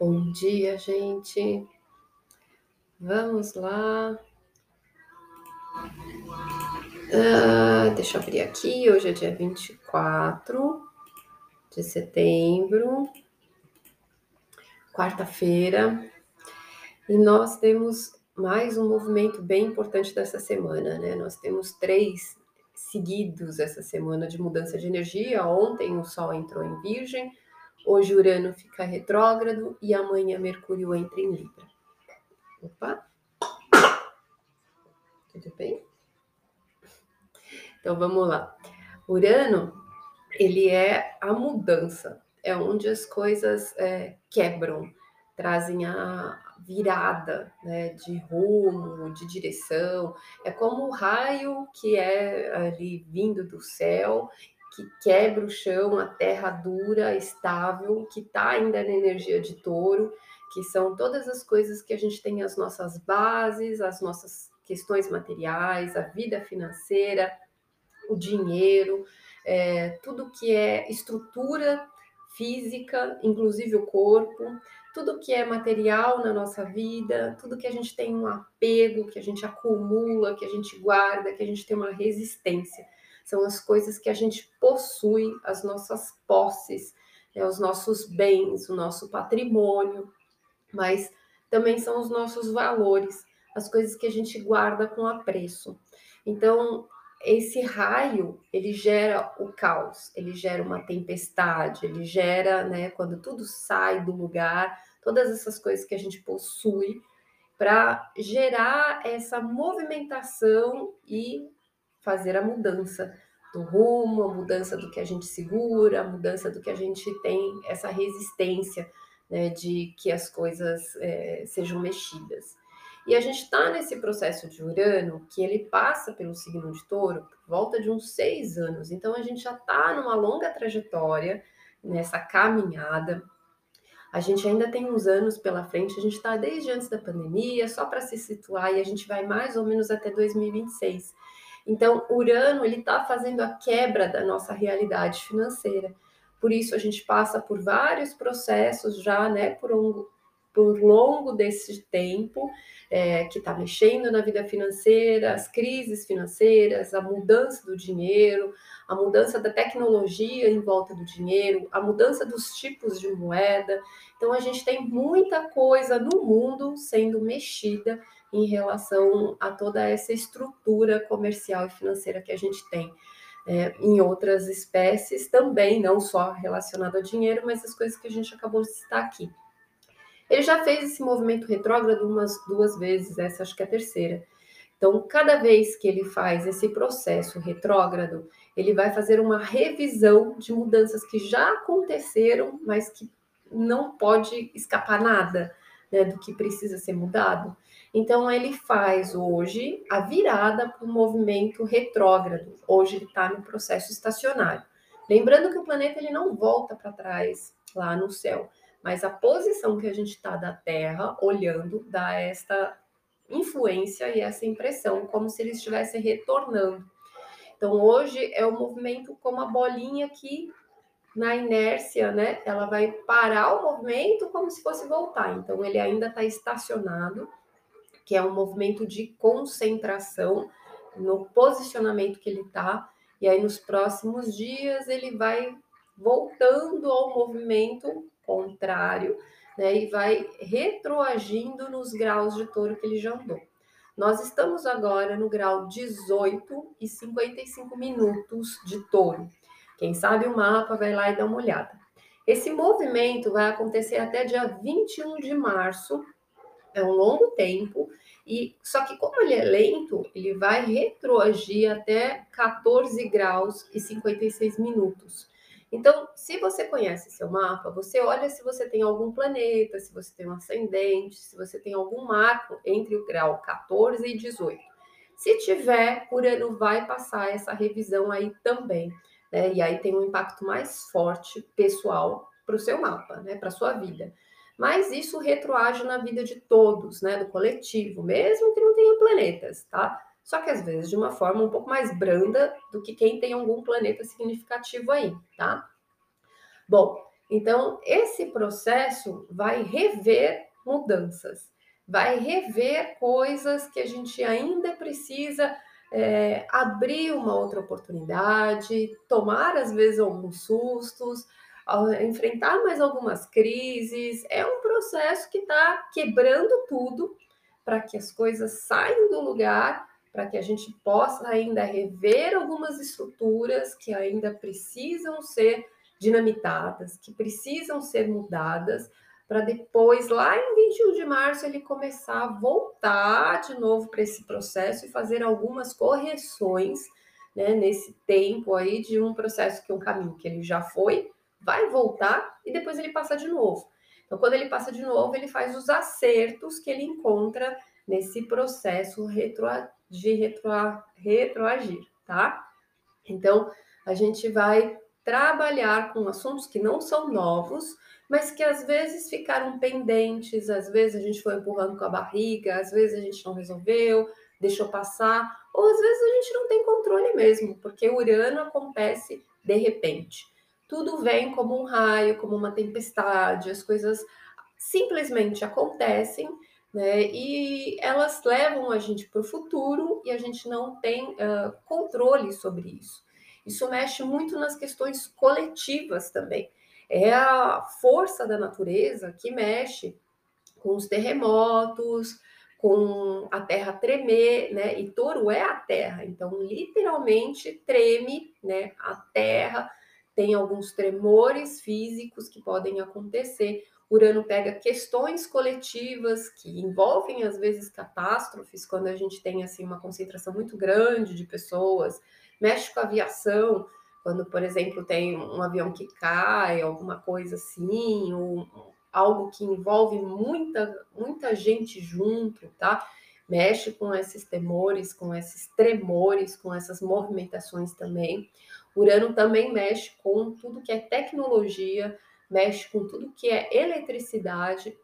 Bom dia, gente. Vamos lá. Ah, deixa eu abrir aqui. Hoje é dia 24 de setembro, quarta-feira, e nós temos mais um movimento bem importante dessa semana, né? Nós temos três seguidos essa semana de mudança de energia. Ontem o Sol entrou em Virgem, hoje Urano fica retrógrado e amanhã Mercúrio entra em Libra. Opa! Tudo bem? Então vamos lá. Urano, ele é a mudança, é onde as coisas é, quebram, trazem a virada né, de rumo, de direção. É como o raio que é ali vindo do céu, que quebra o chão, a terra dura, estável, que está ainda na energia de touro, que são todas as coisas que a gente tem as nossas bases, as nossas questões materiais, a vida financeira, o dinheiro, é, tudo que é estrutura física, inclusive o corpo, tudo que é material na nossa vida, tudo que a gente tem um apego, que a gente acumula, que a gente guarda, que a gente tem uma resistência. São as coisas que a gente possui, as nossas posses, né, os nossos bens, o nosso patrimônio, mas também são os nossos valores, as coisas que a gente guarda com apreço. Então, esse raio, ele gera o caos, ele gera uma tempestade, ele gera, né, quando tudo sai do lugar, todas essas coisas que a gente possui para gerar essa movimentação e fazer a mudança do rumo, a mudança do que a gente segura, a mudança do que a gente tem, essa resistência né, de que as coisas é, sejam mexidas. E a gente está nesse processo de Urano, que ele passa pelo signo de touro por volta de uns seis anos. Então a gente já está numa longa trajetória nessa caminhada. A gente ainda tem uns anos pela frente, a gente está desde antes da pandemia, só para se situar, e a gente vai mais ou menos até 2026. Então, Urano ele está fazendo a quebra da nossa realidade financeira. Por isso, a gente passa por vários processos já, né, por um, por longo desse tempo, é, que está mexendo na vida financeira, as crises financeiras, a mudança do dinheiro, a mudança da tecnologia em volta do dinheiro, a mudança dos tipos de moeda. Então, a gente tem muita coisa no mundo sendo mexida em relação a toda essa estrutura comercial e financeira que a gente tem. É, em outras espécies também, não só relacionado a dinheiro, mas as coisas que a gente acabou de citar aqui. Ele já fez esse movimento retrógrado umas duas vezes, essa acho que é a terceira. Então, cada vez que ele faz esse processo retrógrado, ele vai fazer uma revisão de mudanças que já aconteceram, mas que não pode escapar nada né, do que precisa ser mudado. Então, ele faz hoje a virada para o movimento retrógrado. Hoje ele está no processo estacionário. Lembrando que o planeta ele não volta para trás lá no céu mas a posição que a gente está da Terra olhando dá esta influência e essa impressão, como se ele estivesse retornando. Então, hoje é o movimento como a bolinha que, na inércia, né, ela vai parar o movimento como se fosse voltar. Então, ele ainda está estacionado, que é um movimento de concentração no posicionamento que ele está. E aí, nos próximos dias, ele vai voltando ao movimento contrário, né, e vai retroagindo nos graus de touro que ele já andou. Nós estamos agora no grau 18 e 55 minutos de touro. Quem sabe o mapa vai lá e dá uma olhada. Esse movimento vai acontecer até dia 21 de março, é um longo tempo, e só que como ele é lento, ele vai retroagir até 14 graus e 56 minutos. Então, se você conhece seu mapa, você olha se você tem algum planeta, se você tem um ascendente, se você tem algum marco entre o grau 14 e 18. Se tiver, Urano vai passar essa revisão aí também, né? E aí tem um impacto mais forte pessoal para o seu mapa, né? Para sua vida. Mas isso retroage na vida de todos, né? Do coletivo, mesmo que não tenha planetas, tá? só que às vezes de uma forma um pouco mais branda do que quem tem algum planeta significativo aí, tá? Bom, Então, esse processo vai rever mudanças, vai rever coisas que a gente ainda precisa é, abrir uma outra oportunidade, tomar às vezes alguns sustos, enfrentar mais algumas crises. É um processo que está quebrando tudo para que as coisas saiam do lugar, para que a gente possa ainda rever algumas estruturas que ainda precisam ser dinamitadas, que precisam ser mudadas, para depois, lá em 21 de março, ele começar a voltar de novo para esse processo e fazer algumas correções né, nesse tempo aí de um processo que é um caminho que ele já foi, vai voltar e depois ele passa de novo. Então, quando ele passa de novo, ele faz os acertos que ele encontra nesse processo de retro, retroagir, tá? Então, a gente vai trabalhar com assuntos que não são novos, mas que às vezes ficaram pendentes, às vezes a gente foi empurrando com a barriga, às vezes a gente não resolveu, deixou passar, ou às vezes a gente não tem controle mesmo, porque o Urano acontece de repente. Tudo vem como um raio, como uma tempestade, as coisas simplesmente acontecem, né? E elas levam a gente para o futuro e a gente não tem uh, controle sobre isso. Isso mexe muito nas questões coletivas também é a força da natureza que mexe com os terremotos, com a terra tremer, né? E touro é a terra, então literalmente treme, né? A terra tem alguns tremores físicos que podem acontecer. Urano pega questões coletivas que envolvem às vezes catástrofes, quando a gente tem assim uma concentração muito grande de pessoas, mexe com a aviação, quando, por exemplo, tem um avião que cai, alguma coisa assim, ou algo que envolve muita, muita gente junto, tá? Mexe com esses temores, com esses tremores, com essas movimentações também. Urano também mexe com tudo que é tecnologia, mexe com tudo que é eletricidade,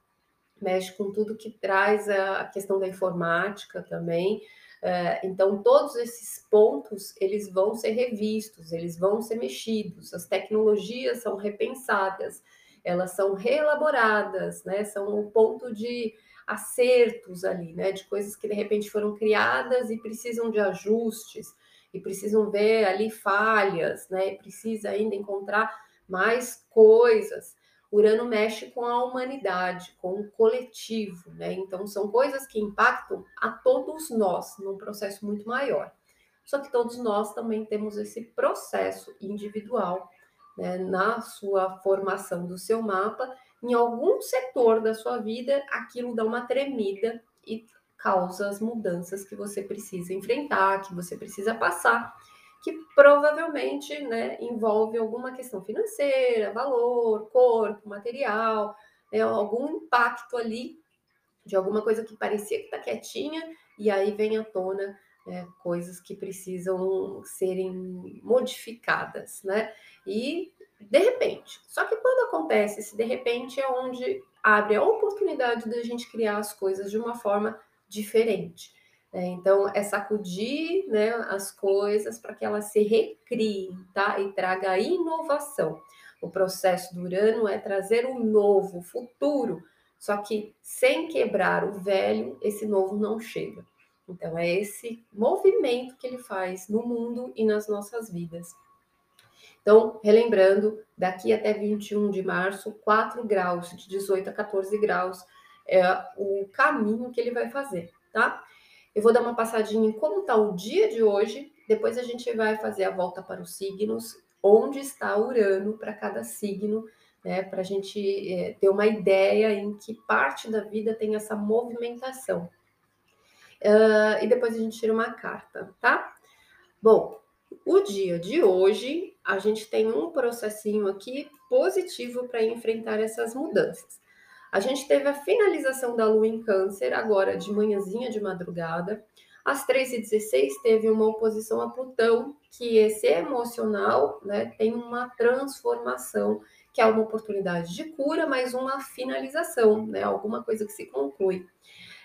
mexe com tudo que traz a questão da informática também. É, então, todos esses pontos, eles vão ser revistos, eles vão ser mexidos, as tecnologias são repensadas, elas são reelaboradas, né? São o ponto de acertos ali, né? De coisas que de repente foram criadas e precisam de ajustes, e precisam ver ali falhas, né? Precisa ainda encontrar mais coisas. Urano mexe com a humanidade, com o coletivo, né? Então são coisas que impactam a todos nós num processo muito maior. Só que todos nós também temos esse processo individual, né? Na sua formação do seu mapa, em algum setor da sua vida, aquilo dá uma tremida e causa as mudanças que você precisa enfrentar, que você precisa passar que provavelmente né, envolve alguma questão financeira, valor, corpo, material, né, algum impacto ali de alguma coisa que parecia que está quietinha e aí vem à tona né, coisas que precisam serem modificadas, né? E de repente, só que quando acontece esse de repente é onde abre a oportunidade da gente criar as coisas de uma forma diferente. É, então, é sacudir né, as coisas para que elas se recriem, tá? E traga inovação. O processo do Urano é trazer o novo, o futuro, só que sem quebrar o velho, esse novo não chega. Então, é esse movimento que ele faz no mundo e nas nossas vidas. Então, relembrando, daqui até 21 de março, 4 graus, de 18 a 14 graus, é o caminho que ele vai fazer, tá? Eu vou dar uma passadinha em como está o dia de hoje, depois a gente vai fazer a volta para os signos, onde está Urano para cada signo, né, para a gente é, ter uma ideia em que parte da vida tem essa movimentação. Uh, e depois a gente tira uma carta, tá? Bom, o dia de hoje a gente tem um processinho aqui positivo para enfrentar essas mudanças. A gente teve a finalização da lua em câncer, agora de manhãzinha de madrugada. Às 3h16 teve uma oposição a Plutão, que esse emocional né, tem uma transformação, que é uma oportunidade de cura, mas uma finalização, né, alguma coisa que se conclui.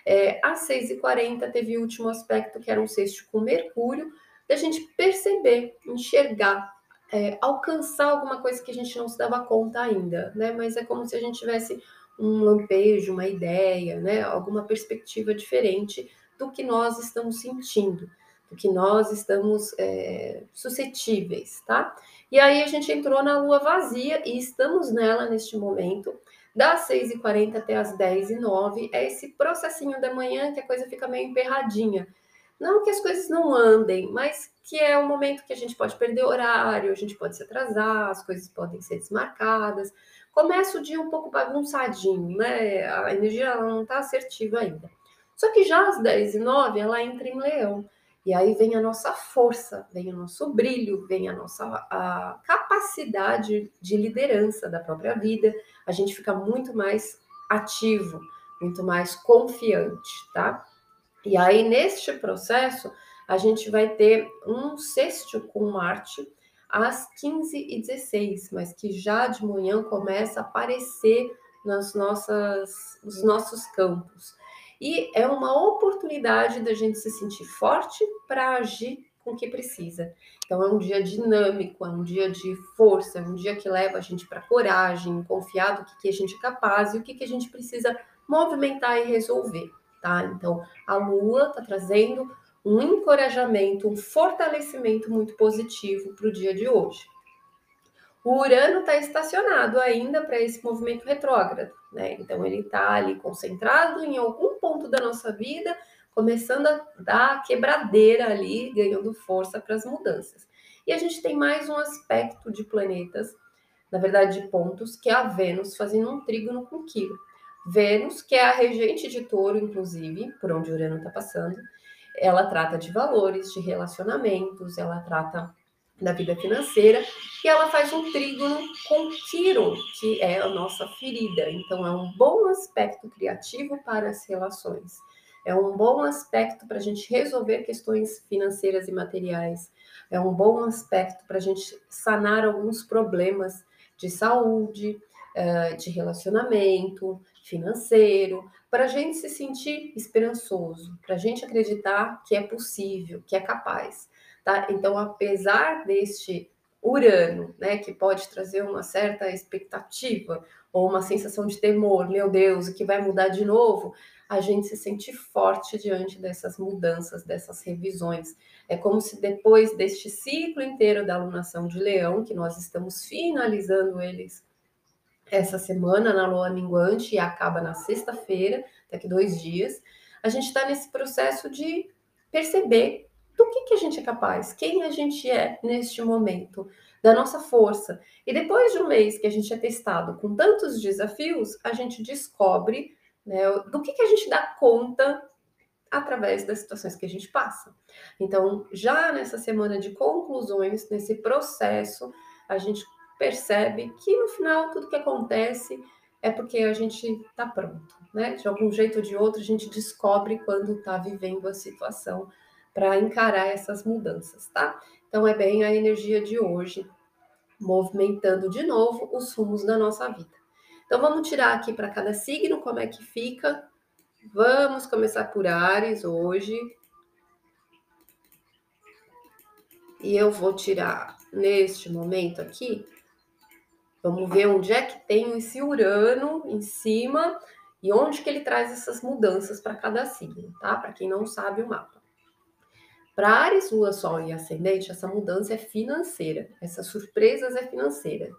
É, às 6h40 teve o último aspecto, que era um sexto com Mercúrio, da gente perceber, enxergar é, alcançar alguma coisa que a gente não se dava conta ainda, né? Mas é como se a gente tivesse um lampejo, uma ideia, né? Alguma perspectiva diferente do que nós estamos sentindo, do que nós estamos é, suscetíveis, tá? E aí a gente entrou na lua vazia e estamos nela neste momento, das 6h40 até as 10h09. É esse processinho da manhã que a coisa fica meio emperradinha. Não que as coisas não andem, mas que é um momento que a gente pode perder horário, a gente pode se atrasar, as coisas podem ser desmarcadas. Começa o dia um pouco bagunçadinho, né? A energia não está assertiva ainda. Só que já às 10 e 9 ela entra em leão. E aí vem a nossa força, vem o nosso brilho, vem a nossa a capacidade de liderança da própria vida. A gente fica muito mais ativo, muito mais confiante, tá? E aí, neste processo, a gente vai ter um sexto com Marte às 15h16, mas que já de manhã começa a aparecer nas nossas, nos nossos campos. E é uma oportunidade da gente se sentir forte para agir com o que precisa. Então é um dia dinâmico, é um dia de força, é um dia que leva a gente para coragem, confiar do que, que a gente é capaz e o que, que a gente precisa movimentar e resolver, tá? Então a Lua está trazendo um encorajamento, um fortalecimento muito positivo para o dia de hoje. O Urano está estacionado ainda para esse movimento retrógrado, né? Então ele está ali concentrado em algum ponto da nossa vida, começando a dar quebradeira ali, ganhando força para as mudanças. E a gente tem mais um aspecto de planetas, na verdade de pontos, que é a Vênus fazendo um trígono com Quiro. Vênus, que é a regente de touro, inclusive, por onde o Urano está passando, ela trata de valores, de relacionamentos, ela trata da vida financeira e ela faz um trígono com Quiron, que é a nossa ferida. Então, é um bom aspecto criativo para as relações. É um bom aspecto para a gente resolver questões financeiras e materiais. É um bom aspecto para a gente sanar alguns problemas de saúde, eh, de relacionamento, financeiro, para a gente se sentir esperançoso, para a gente acreditar que é possível, que é capaz. Tá? Então, apesar deste Urano, né, que pode trazer uma certa expectativa ou uma sensação de temor, meu Deus, o que vai mudar de novo, a gente se sente forte diante dessas mudanças, dessas revisões. É como se depois deste ciclo inteiro da alunação de Leão, que nós estamos finalizando eles essa semana na lua minguante e acaba na sexta-feira, daqui dois dias, a gente está nesse processo de perceber do que, que a gente é capaz, quem a gente é neste momento, da nossa força. E depois de um mês que a gente é testado com tantos desafios, a gente descobre né, do que, que a gente dá conta através das situações que a gente passa. Então, já nessa semana de conclusões, nesse processo, a gente percebe que no final tudo que acontece é porque a gente está pronto, né? De algum jeito ou de outro, a gente descobre quando está vivendo a situação para encarar essas mudanças, tá? Então é bem a energia de hoje, movimentando de novo os rumos da nossa vida. Então vamos tirar aqui para cada signo como é que fica. Vamos começar por Ares hoje. E eu vou tirar neste momento aqui Vamos ver onde é que tem esse Urano em cima e onde que ele traz essas mudanças para cada signo, tá? Para quem não sabe o mapa. Para Ares, Lua, Sol e Ascendente, essa mudança é financeira. Essas surpresas é financeira.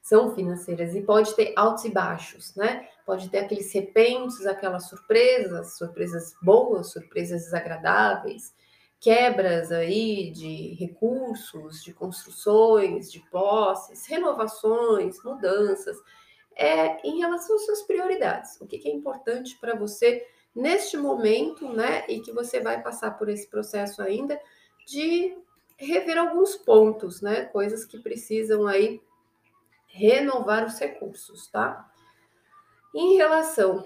São financeiras e pode ter altos e baixos, né? Pode ter aqueles repentes, aquelas surpresas, surpresas boas, surpresas desagradáveis, quebras aí de recursos, de construções, de posses, renovações, mudanças, é em relação às suas prioridades. O que, que é importante para você neste momento, né? E que você vai passar por esse processo ainda de rever alguns pontos, né? Coisas que precisam aí renovar os recursos, tá? Em relação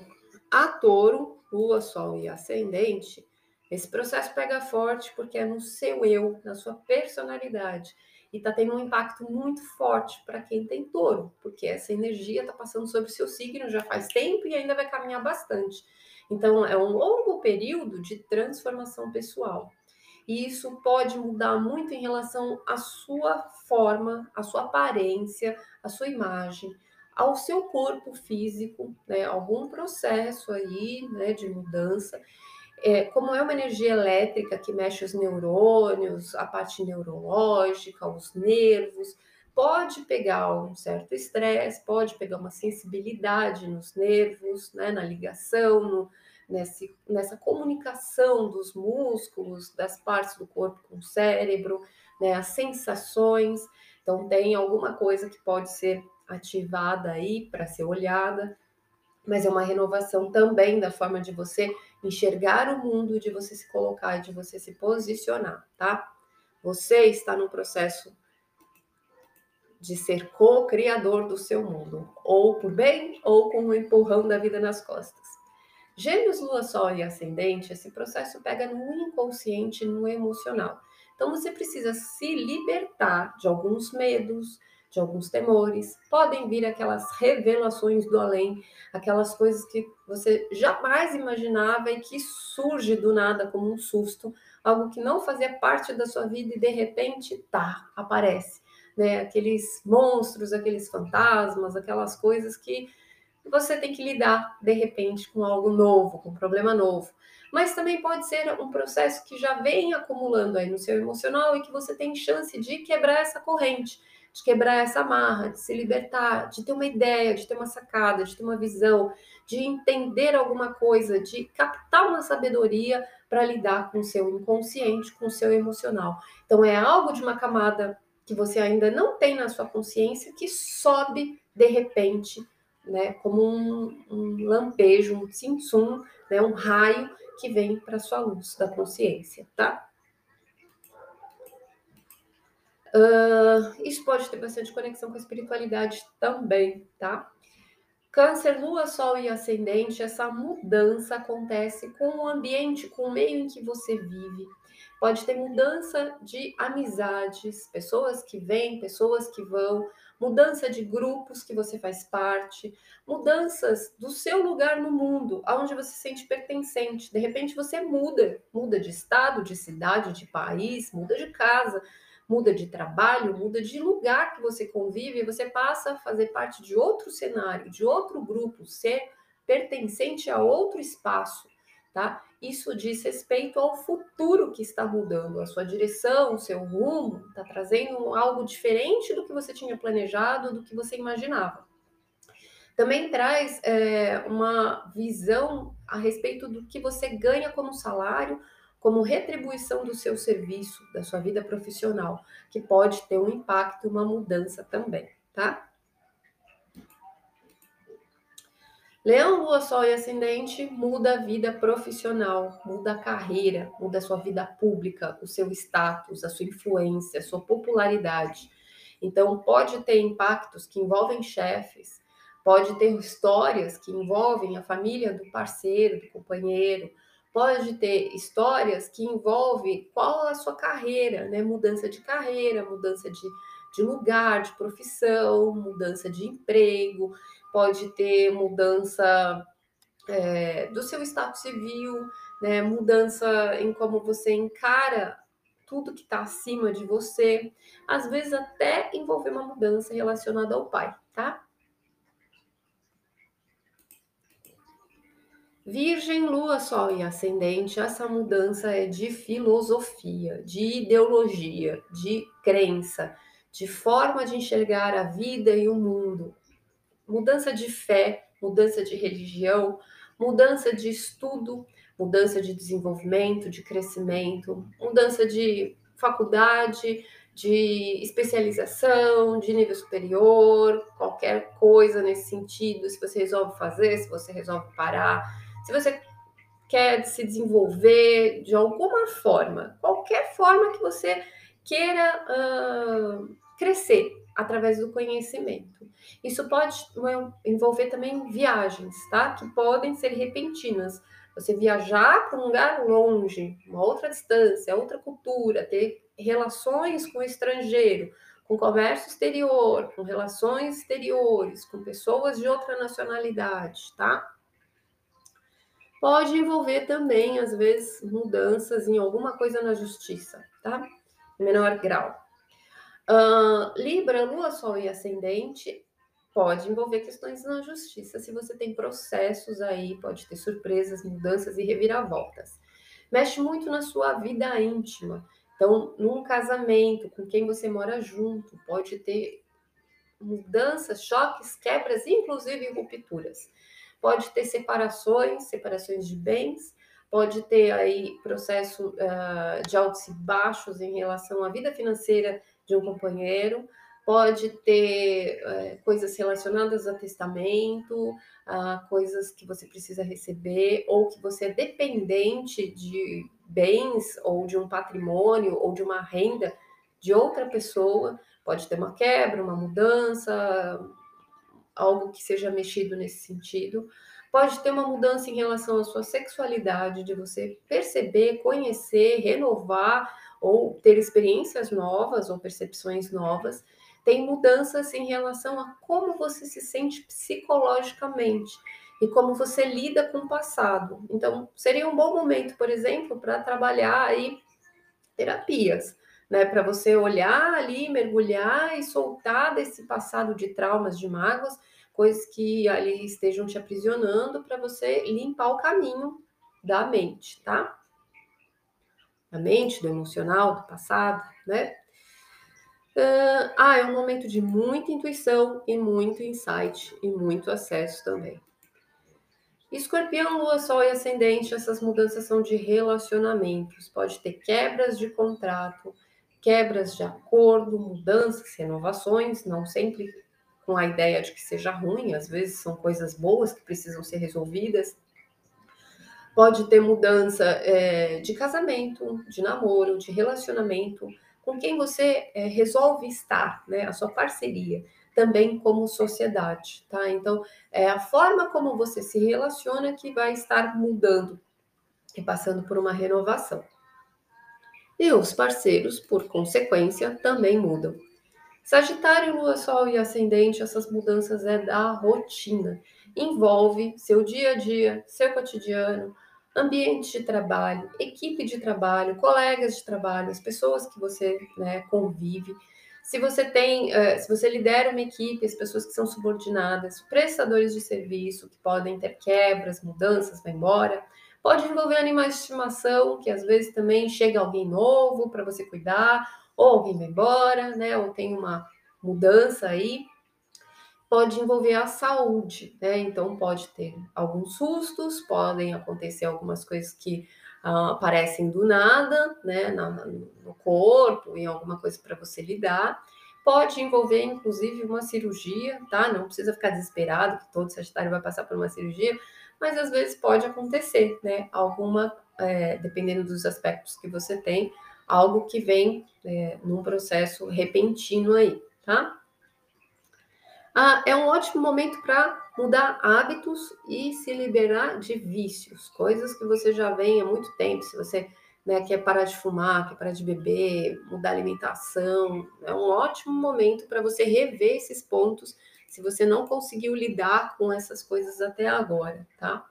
a touro, lua, sol e ascendente, esse processo pega forte porque é no seu eu, na sua personalidade. E está tendo um impacto muito forte para quem tem touro, porque essa energia está passando sobre o seu signo já faz tempo e ainda vai caminhar bastante. Então, é um longo período de transformação pessoal. E isso pode mudar muito em relação à sua forma, à sua aparência, à sua imagem, ao seu corpo físico, né? Algum processo aí, né, de mudança. É, como é uma energia elétrica que mexe os neurônios, a parte neurológica, os nervos, pode pegar um certo estresse, pode pegar uma sensibilidade nos nervos, né, na ligação, no, nesse, nessa comunicação dos músculos, das partes do corpo com o cérebro, né, as sensações. Então, tem alguma coisa que pode ser ativada aí para ser olhada, mas é uma renovação também da forma de você enxergar o mundo, de você se colocar, de você se posicionar, tá? Você está no processo de ser co-criador do seu mundo, ou por bem ou com o um empurrão da vida nas costas. Gêmeos, Lua, Sol e Ascendente, esse processo pega no inconsciente, no emocional. Então você precisa se libertar de alguns medos, de alguns temores. Podem vir aquelas revelações do além, aquelas coisas que você jamais imaginava e que surge do nada como um susto, algo que não fazia parte da sua vida e de repente, tá, aparece né? Aqueles monstros, aqueles fantasmas, aquelas coisas que você tem que lidar de repente com algo novo, com um problema novo. Mas também pode ser um processo que já vem acumulando aí no seu emocional e que você tem chance de quebrar essa corrente, de quebrar essa amarra, de se libertar, de ter uma ideia, de ter uma sacada, de ter uma visão, de entender alguma coisa, de captar uma sabedoria para lidar com o seu inconsciente, com o seu emocional. Então é algo de uma camada que você ainda não tem na sua consciência que sobe de repente, né, como um, um lampejo, um tsinsum, né, um raio que vem para sua luz da consciência, tá? Uh, isso pode ter bastante conexão com a espiritualidade também, tá? Câncer, Lua, Sol e Ascendente, essa mudança acontece com o ambiente, com o meio em que você vive. Pode ter mudança de amizades, pessoas que vêm, pessoas que vão, mudança de grupos que você faz parte, mudanças do seu lugar no mundo, aonde você se sente pertencente. De repente você muda, muda de estado, de cidade, de país, muda de casa, muda de trabalho, muda de lugar que você convive, você passa a fazer parte de outro cenário, de outro grupo, ser pertencente a outro espaço tá? Isso diz respeito ao futuro que está mudando, a sua direção, o seu rumo, está trazendo algo diferente do que você tinha planejado, do que você imaginava. Também traz é, uma visão a respeito do que você ganha como salário, como retribuição do seu serviço, da sua vida profissional, que pode ter um impacto, uma mudança também, tá? Leão, Lua, Sol e Ascendente muda a vida profissional, muda a carreira, muda a sua vida pública, o seu status, a sua influência, a sua popularidade. Então, pode ter impactos que envolvem chefes, pode ter histórias que envolvem a família do parceiro, do companheiro, pode ter histórias que envolvem qual a sua carreira, né? Mudança de carreira, mudança de, de lugar, de profissão, mudança de emprego pode ter mudança é, do seu estado civil, né, mudança em como você encara tudo que está acima de você, às vezes até envolver uma mudança relacionada ao pai, tá? Virgem, Lua, Sol e Ascendente, essa mudança é de filosofia, de ideologia, de crença, de forma de enxergar a vida e o mundo. Mudança de fé, mudança de religião, mudança de estudo, mudança de desenvolvimento, de crescimento, mudança de faculdade, de especialização, de nível superior, qualquer coisa nesse sentido, se você resolve fazer, se você resolve parar, se você quer se desenvolver de alguma forma, qualquer forma que você queira uh, crescer através do conhecimento. Isso pode envolver também viagens, tá? Que podem ser repentinas. Você viajar para um lugar longe, uma outra distância, outra cultura, ter relações com o estrangeiro, com comércio exterior, com relações exteriores, com pessoas de outra nacionalidade, tá? Pode envolver também, às vezes, mudanças em alguma coisa na justiça, tá? Em menor grau. Uh, Libra, Lua, Sol e Ascendente pode envolver questões na justiça. Se você tem processos aí, pode ter surpresas, mudanças e reviravoltas. Mexe muito na sua vida íntima. Então, num casamento, com quem você mora junto, pode ter mudanças, choques, quebras, inclusive rupturas. Pode ter separações, separações de bens, pode ter aí processo uh, de altos e baixos em relação à vida financeira de um companheiro, pode ter uh, coisas relacionadas a testamento, uh, coisas que você precisa receber, ou que você é dependente de bens, ou de um patrimônio, ou de uma renda de outra pessoa, pode ter uma quebra, uma mudança, algo que seja mexido nesse sentido. Pode ter uma mudança em relação à sua sexualidade, de você perceber, conhecer, renovar ou ter experiências novas ou percepções novas. Tem mudanças em relação a como você se sente psicologicamente e como você lida com o passado. Então, seria um bom momento, por exemplo, para trabalhar aí terapias, né, para você olhar ali, mergulhar e soltar desse passado de traumas, de mágoas coisas que ali estejam te aprisionando para você limpar o caminho da mente, tá? Da mente, do emocional, do passado, né? Uh, ah, é um momento de muita intuição e muito insight e muito acesso também. Escorpião, Lua, Sol e Ascendente, essas mudanças são de relacionamentos. Pode ter quebras de contrato, quebras de acordo, mudanças, renovações, não sempre com a ideia de que seja ruim, às vezes são coisas boas que precisam ser resolvidas. Pode ter mudança é, de casamento, de namoro, de relacionamento, com quem você é, resolve estar, né? A sua parceria, também como sociedade, tá? Então, é a forma como você se relaciona que vai estar mudando e passando por uma renovação. E os parceiros, por consequência, também mudam. Sagitário, Lua, Sol e Ascendente, essas mudanças é da rotina. Envolve seu dia a dia, seu cotidiano, ambiente de trabalho, equipe de trabalho, colegas de trabalho, as pessoas que você né, convive. Se você tem, uh, se você lidera uma equipe, as pessoas que são subordinadas, prestadores de serviço que podem ter quebras, mudanças, vai embora. Pode envolver animais de estimação, que às vezes também chega alguém novo para você cuidar, ou alguém vai embora, né? Ou tem uma mudança aí. Pode envolver a saúde, né? Então pode ter alguns sustos, podem acontecer algumas coisas que uh, aparecem do nada, né? Na, no corpo, em alguma coisa para você lidar. Pode envolver, inclusive, uma cirurgia, tá? Não precisa ficar desesperado que todo Sagitário vai passar por uma cirurgia, mas às vezes pode acontecer, né? Alguma, é, dependendo dos aspectos que você tem, algo que vem é, num processo repentino aí, tá? Ah, é um ótimo momento para mudar hábitos e se liberar de vícios, coisas que você já vem há muito tempo. Se você né, quer parar de fumar, quer parar de beber, mudar alimentação, é um ótimo momento para você rever esses pontos se você não conseguiu lidar com essas coisas até agora, tá?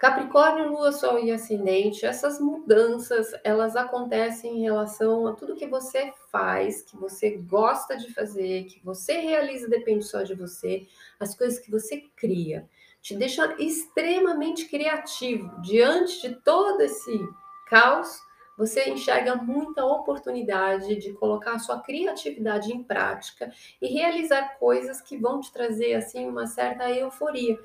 Capricórnio, Lua, Sol e Ascendente, essas mudanças, elas acontecem em relação a tudo que você faz, que você gosta de fazer, que você realiza, depende só de você, as coisas que você cria. Te deixa extremamente criativo. Diante de todo esse caos, você enxerga muita oportunidade de colocar a sua criatividade em prática e realizar coisas que vão te trazer assim uma certa euforia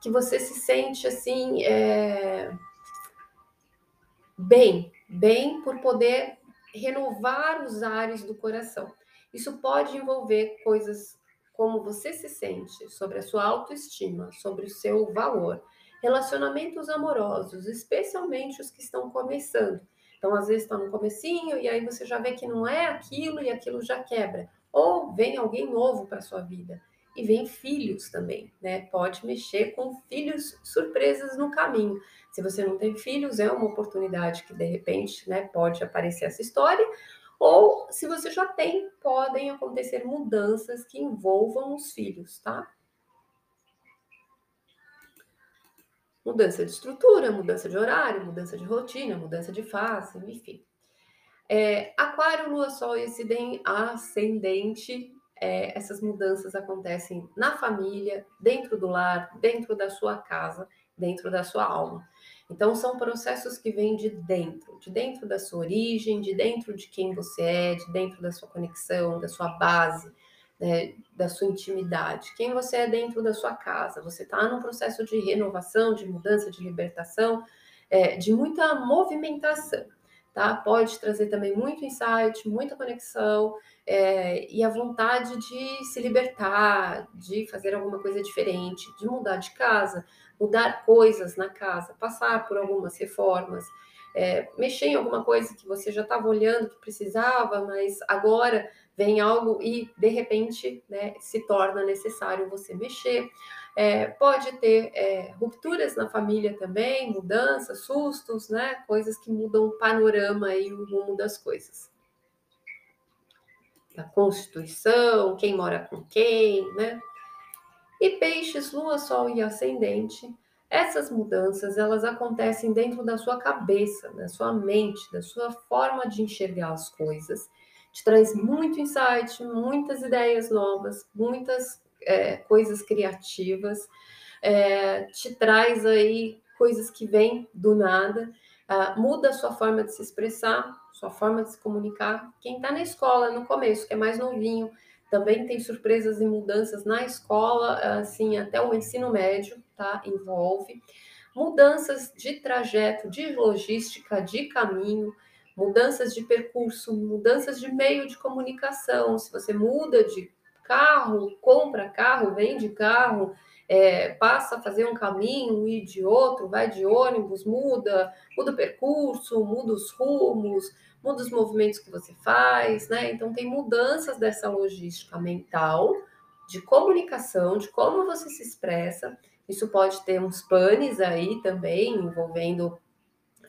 que você se sente assim é, bem, bem por poder renovar os ares do coração. Isso pode envolver coisas como você se sente, sobre a sua autoestima, sobre o seu valor, relacionamentos amorosos, especialmente os que estão começando. Então, às vezes está no comecinho e aí você já vê que não é aquilo e aquilo já quebra. Ou vem alguém novo para sua vida e vem filhos também, né? Pode mexer com filhos surpresas no caminho. Se você não tem filhos, é uma oportunidade que de repente, né, pode aparecer essa história. Ou se você já tem, podem acontecer mudanças que envolvam os filhos, tá? Mudança de estrutura, mudança de horário, mudança de rotina, mudança de fase, enfim. É, aquário, Lua, Sol e ascendente, é, essas mudanças acontecem na família, dentro do lar, dentro da sua casa, dentro da sua alma. Então, são processos que vêm de dentro, de dentro da sua origem, de dentro de quem você é, de dentro da sua conexão, da sua base, né, da sua intimidade. Quem você é dentro da sua casa. Você está num processo de renovação, de mudança, de libertação, é, de muita movimentação tá? Pode trazer também muito insight, muita conexão é, e a vontade de se libertar, de fazer alguma coisa diferente, de mudar de casa, mudar coisas na casa, passar por algumas reformas, é, mexer em alguma coisa que você já estava olhando que precisava, mas agora vem algo e de repente né, se torna necessário você mexer. É, pode ter é, rupturas na família também, mudanças, sustos, né? Coisas que mudam o panorama e o rumo das coisas. A constituição, quem mora com quem, né? E peixes, lua, sol e ascendente, essas mudanças elas acontecem dentro da sua cabeça, da sua mente, da sua forma de enxergar as coisas. Te traz muito insight, muitas ideias novas, muitas é, coisas criativas, é, te traz aí coisas que vêm do nada, uh, muda a sua forma de se expressar, sua forma de se comunicar. Quem está na escola no começo, que é mais novinho, também tem surpresas e mudanças na escola, assim, até o ensino médio, tá? Envolve mudanças de trajeto, de logística, de caminho, mudanças de percurso, mudanças de meio de comunicação. Se você muda de carro, compra carro, vende carro, é, passa a fazer um caminho e de outro, vai de ônibus, muda, muda o percurso, muda os rumos, muda os movimentos que você faz, né? Então tem mudanças dessa logística mental, de comunicação, de como você se expressa. Isso pode ter uns panes aí também envolvendo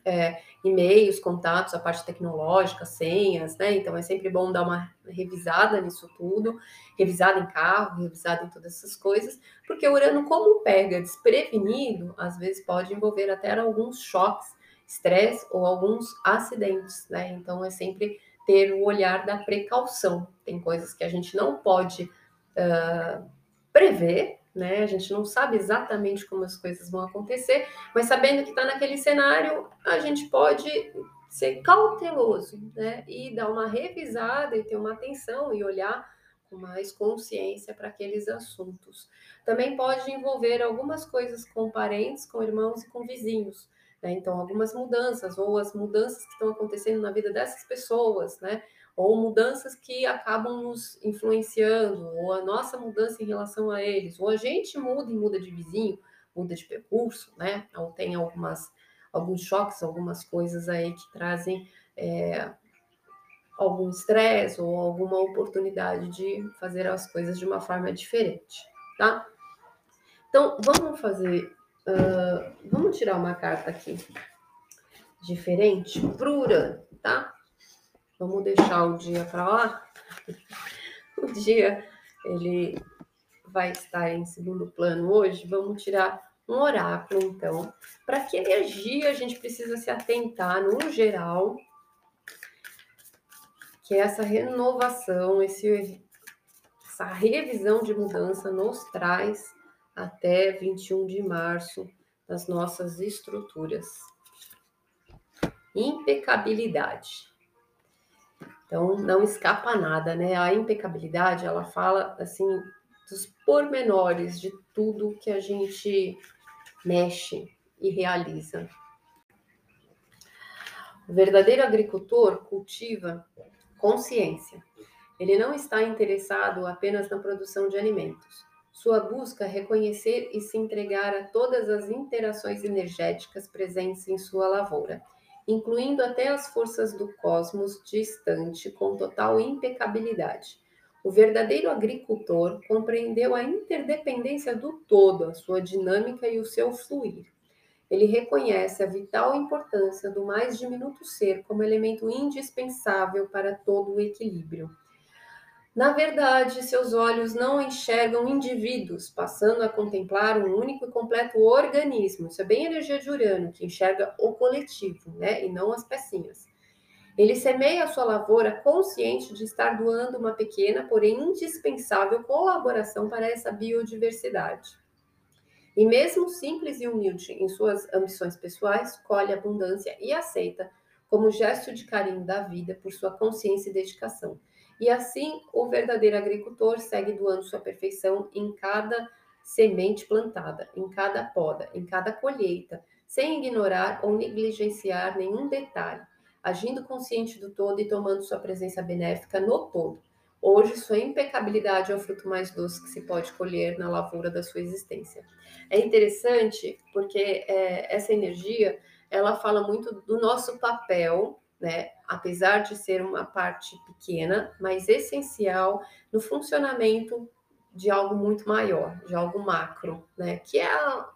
é, e-mails, contatos, a parte tecnológica, senhas, né? Então é sempre bom dar uma revisada nisso tudo, revisada em carro, revisada em todas essas coisas, porque o Urano, como pega desprevenido, às vezes pode envolver até alguns choques, estresse ou alguns acidentes, né? Então é sempre ter o olhar da precaução. Tem coisas que a gente não pode uh, prever, né? A gente não sabe exatamente como as coisas vão acontecer, mas sabendo que está naquele cenário, a gente pode ser cauteloso, né? E dar uma revisada e ter uma atenção e olhar com mais consciência para aqueles assuntos. Também pode envolver algumas coisas com parentes, com irmãos e com vizinhos. Né? Então, algumas mudanças, ou as mudanças que estão acontecendo na vida dessas pessoas, né? Ou mudanças que acabam nos influenciando, ou a nossa mudança em relação a eles, ou a gente muda e muda de vizinho, muda de percurso, né? Ou tem algumas, alguns choques, algumas coisas aí que trazem é, algum estresse ou alguma oportunidade de fazer as coisas de uma forma diferente, tá? Então, vamos fazer, uh, vamos tirar uma carta aqui diferente para o Urano, tá? Vamos deixar o dia para lá. O dia ele vai estar em segundo plano hoje. Vamos tirar um oráculo, então. Para que energia a gente precisa se atentar no geral? Que é essa renovação, esse, essa revisão de mudança nos traz até 21 de março das nossas estruturas. Impecabilidade. Então, não escapa nada, né? A impecabilidade, ela fala, assim, dos pormenores de tudo que a gente mexe e realiza. O verdadeiro agricultor cultiva consciência. Ele não está interessado apenas na produção de alimentos. Sua busca é reconhecer e se entregar a todas as interações energéticas presentes em sua lavoura incluindo até as forças do cosmos distante com total impecabilidade. O verdadeiro agricultor compreendeu a interdependência do todo, a sua dinâmica e o seu fluir. Ele reconhece a vital importância do mais diminuto ser como elemento indispensável para todo o equilíbrio. Na verdade, seus olhos não enxergam indivíduos, passando a contemplar um único e completo organismo. Isso é bem energia de Urano, que enxerga o coletivo, né? E não as pecinhas. Ele semeia a sua lavoura consciente de estar doando uma pequena, porém indispensável colaboração para essa biodiversidade. E mesmo simples e humilde em suas ambições pessoais, colhe abundância e aceita como gesto de carinho da vida por sua consciência e dedicação. E assim, o verdadeiro agricultor segue doando sua perfeição em cada semente plantada, em cada poda, em cada colheita, sem ignorar ou negligenciar nenhum detalhe agindo consciente do todo e tomando sua presença benéfica no todo. Hoje, sua impecabilidade é o fruto mais doce que se pode colher na lavoura da sua existência. É interessante porque é, essa energia ela fala muito do nosso papel, né? Apesar de ser uma parte pequena, mas essencial no funcionamento de algo muito maior, de algo macro, né? Que é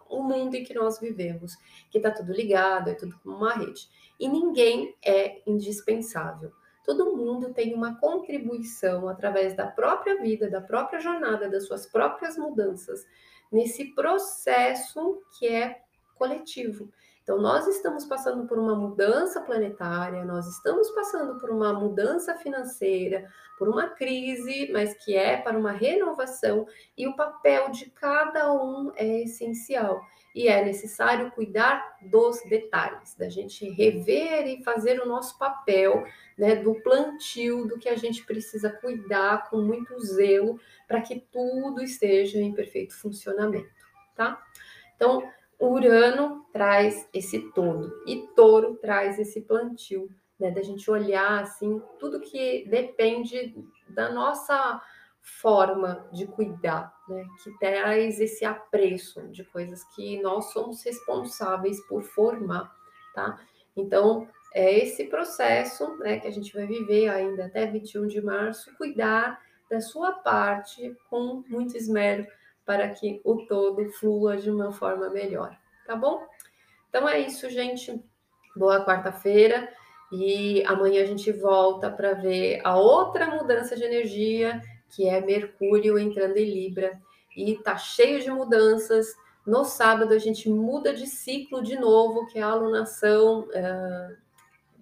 o mundo em que nós vivemos, que está tudo ligado, é tudo como uma rede. E ninguém é indispensável. Todo mundo tem uma contribuição através da própria vida, da própria jornada, das suas próprias mudanças, nesse processo que é coletivo. Então, nós estamos passando por uma mudança planetária, nós estamos passando por uma mudança financeira, por uma crise, mas que é para uma renovação, e o papel de cada um é essencial. E é necessário cuidar dos detalhes, da gente rever e fazer o nosso papel, né, do plantio, do que a gente precisa cuidar com muito zelo para que tudo esteja em perfeito funcionamento, tá? Então, Urano traz esse todo e Touro traz esse plantio, né? Da gente olhar assim tudo que depende da nossa forma de cuidar, né? Que traz esse apreço de coisas que nós somos responsáveis por formar, tá? Então, é esse processo, né, que a gente vai viver ainda até 21 de março, cuidar da sua parte com muito esmero para que o todo flua de uma forma melhor, tá bom? Então é isso, gente. Boa quarta-feira e amanhã a gente volta para ver a outra mudança de energia, que é Mercúrio entrando em Libra e tá cheio de mudanças. No sábado a gente muda de ciclo de novo, que é a alunação uh,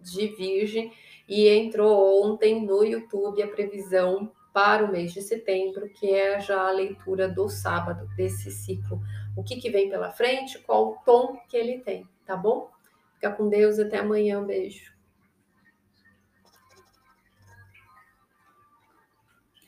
de Virgem, e entrou ontem no YouTube a previsão para o mês de setembro, que é já a leitura do sábado desse ciclo. O que, que vem pela frente, qual o tom que ele tem, tá bom? Fica com Deus, até amanhã, um beijo.